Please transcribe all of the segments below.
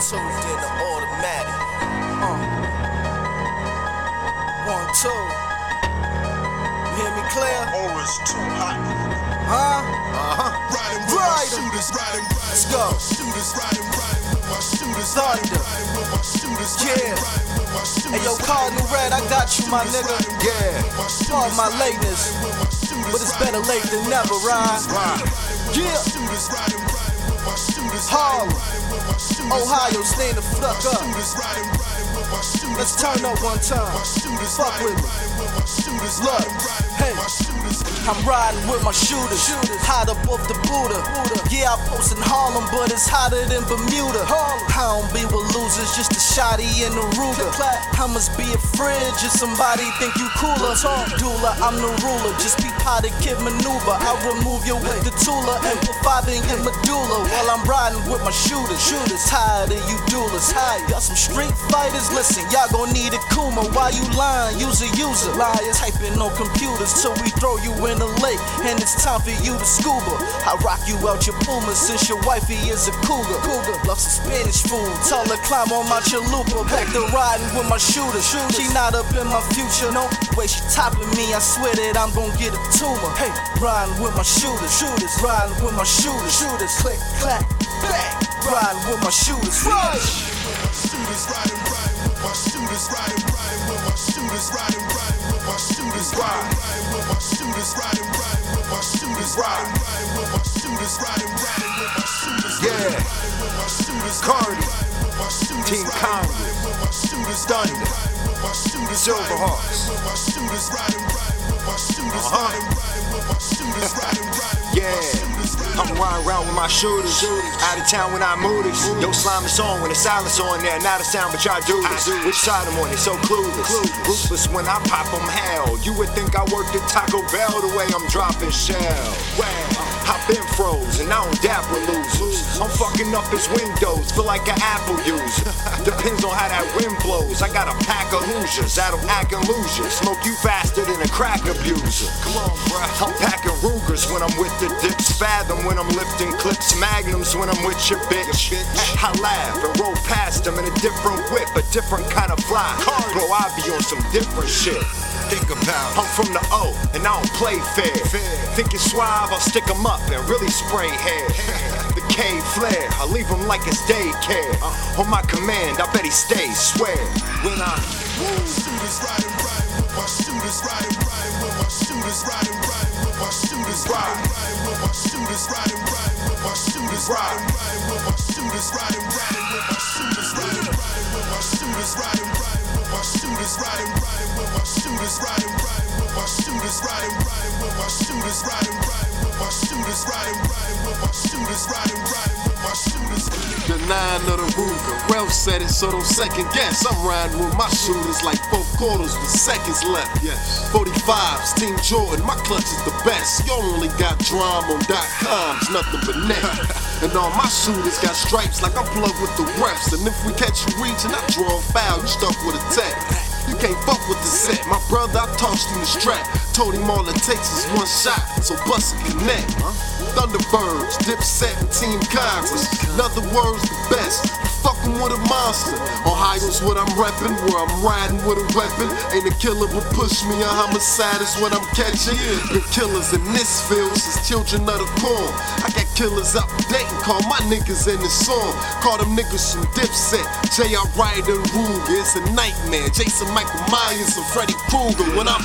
tuned in to Automatik. Uh. One, two. You hear me clear? Aura's too hot. Huh? Uh-huh. Riding with my Rider. shooters, riding, riding Let's with go. my shooters, riding, riding with my shooters, riding, Thunder. riding with my shooters, Yeah. riding, with my shooters, Hey yo, Cardinal Red, I got you, my nigga. Yeah. with my All my lateness. with my But it's better late than never, right? Right. Yeah. shooters, riding, riding with my shooters, Harlem. Shooters, Ohio, stand the fuck up. shooters, riding, riding with my shooters, Let's turn up one time. shooters, Fuck riding, with me. riding with my shooters, Look, hey. with my shooters. I'm riding with my shooters, hot up off the Buddha. Yeah, I post in Harlem, but it's hotter than Bermuda. I don't be with just a shotty in the Ruger. I must be a fridge if somebody think you cooler. Doula, I'm the ruler, just be potted kid maneuver. I remove you with the tula and put five in your medulla while I'm riding with my shooters. Shooters tired of you doulas. Y'all some street fighters, listen, y'all gon' need a Kuma. Why you lying? Use a user. Liar, typing on computers till we throw you in the lake and it's time for you to scuba. I rock you out your Puma since your wifey is a cougar. Cougar, love some Spanish food. Tell her climb on my chalupa. Back to riding with my shooter. She not up in my future. No way she topping me. I swear that I'm gon' get a tumor. Hey, riding with my shooters. Shooters, riding with my shooters. Shooters, click, clack, bang. Riding with my shooters. Right. shooters riding, riding with my shooters riding, riding with my shooters riding, riding with my shooters riding, riding with my shooters riding, riding with my shooters riding, riding with my shooters riding, riding with my shooters Yeah. riding with my shooters Cardi. Riding with my Team riding, Congress. riding with my shooters Thunder. riding, riding my shooters Silverhawks. riding, with my shooters riding, riding with my shooters Uh-huh. riding, riding with my shooters riding, riding with my Yeah. I'm riding around with my shooters. Out of town when I move this. Yo, slime is on when the silence on there. Not a sound, but y'all do this. Which side I'm on? They so clueless. Ruthless when I pop them hell. You would think I worked at Taco Bell the way I'm dropping shell. Wow. I've been froze and I don't with losers. I'm fucking up his windows, feel like an Apple user. Depends on how that wind blows. I got a pack of Hoosiers that'll act and. Smoke you faster than a crack abuser. Come on, bruh. I'm packing Rugers when I'm with the dips. Fathom when I'm lifting clips. Magnums when I'm with your bitch. I laugh and roll past them in a different whip, a different kind of fly. Bro, I be on some different shit. Think about I'm from the O and I don't play fair. Think it's suave, I'll stick 'em up and really spray hair. the K flare, I leave him like it's daycare. Uh. On my command, I bet he stays, swear. When I shooters riding, riding with my shooters riding, riding with my shooters riding, riding with my shooters riding, riding with my shooters riding, riding with my shooters riding, riding with my shooters riding, riding with my shooters riding, riding with my shooters riding, riding with my shooters riding, riding with my shooters riding, riding with my shooters riding, riding with my shooters riding, riding with my shooters riding, riding with my shooters riding, riding with my shooters. The nine of the Ruger. Ralph said it, so don't second guess. I'm riding with my shooters like four quarters with seconds left. Yes. 45s, Team Jordan, my clutch is the best. Y'all only got drama on dot coms, nothing but net. and all my shooters got stripes like I'm plugged with the refs. And if we catch you reaching, I draw a foul, you stuck with a tech. Can't fuck with the set. My brother, I tossed him the strap. Told him all it takes is one shot, so bust a connect. Thunderbirds, Dipset, Team Congress. In other words, the best. You fucking with a monster. Ohio's what I'm reppin', where I'm riding with a weapon. Ain't a killer but push me, a homicide is what I'm catching. The killers in this field since children of the corn. I got killers out dating, call my niggas in the song. Call them niggas from Dipset, J.R. Writer and Ruger. It's a nightmare. Jason Michael Myers and Freddy Krueger when I'm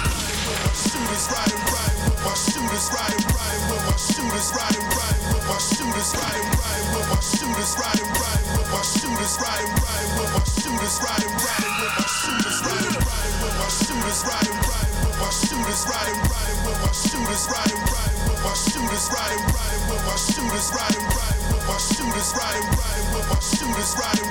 riding, riding with my shooters riding, riding with my shooters riding, shooters riding, riding with my shooters riding, riding with my shooters riding, riding with my shooters riding.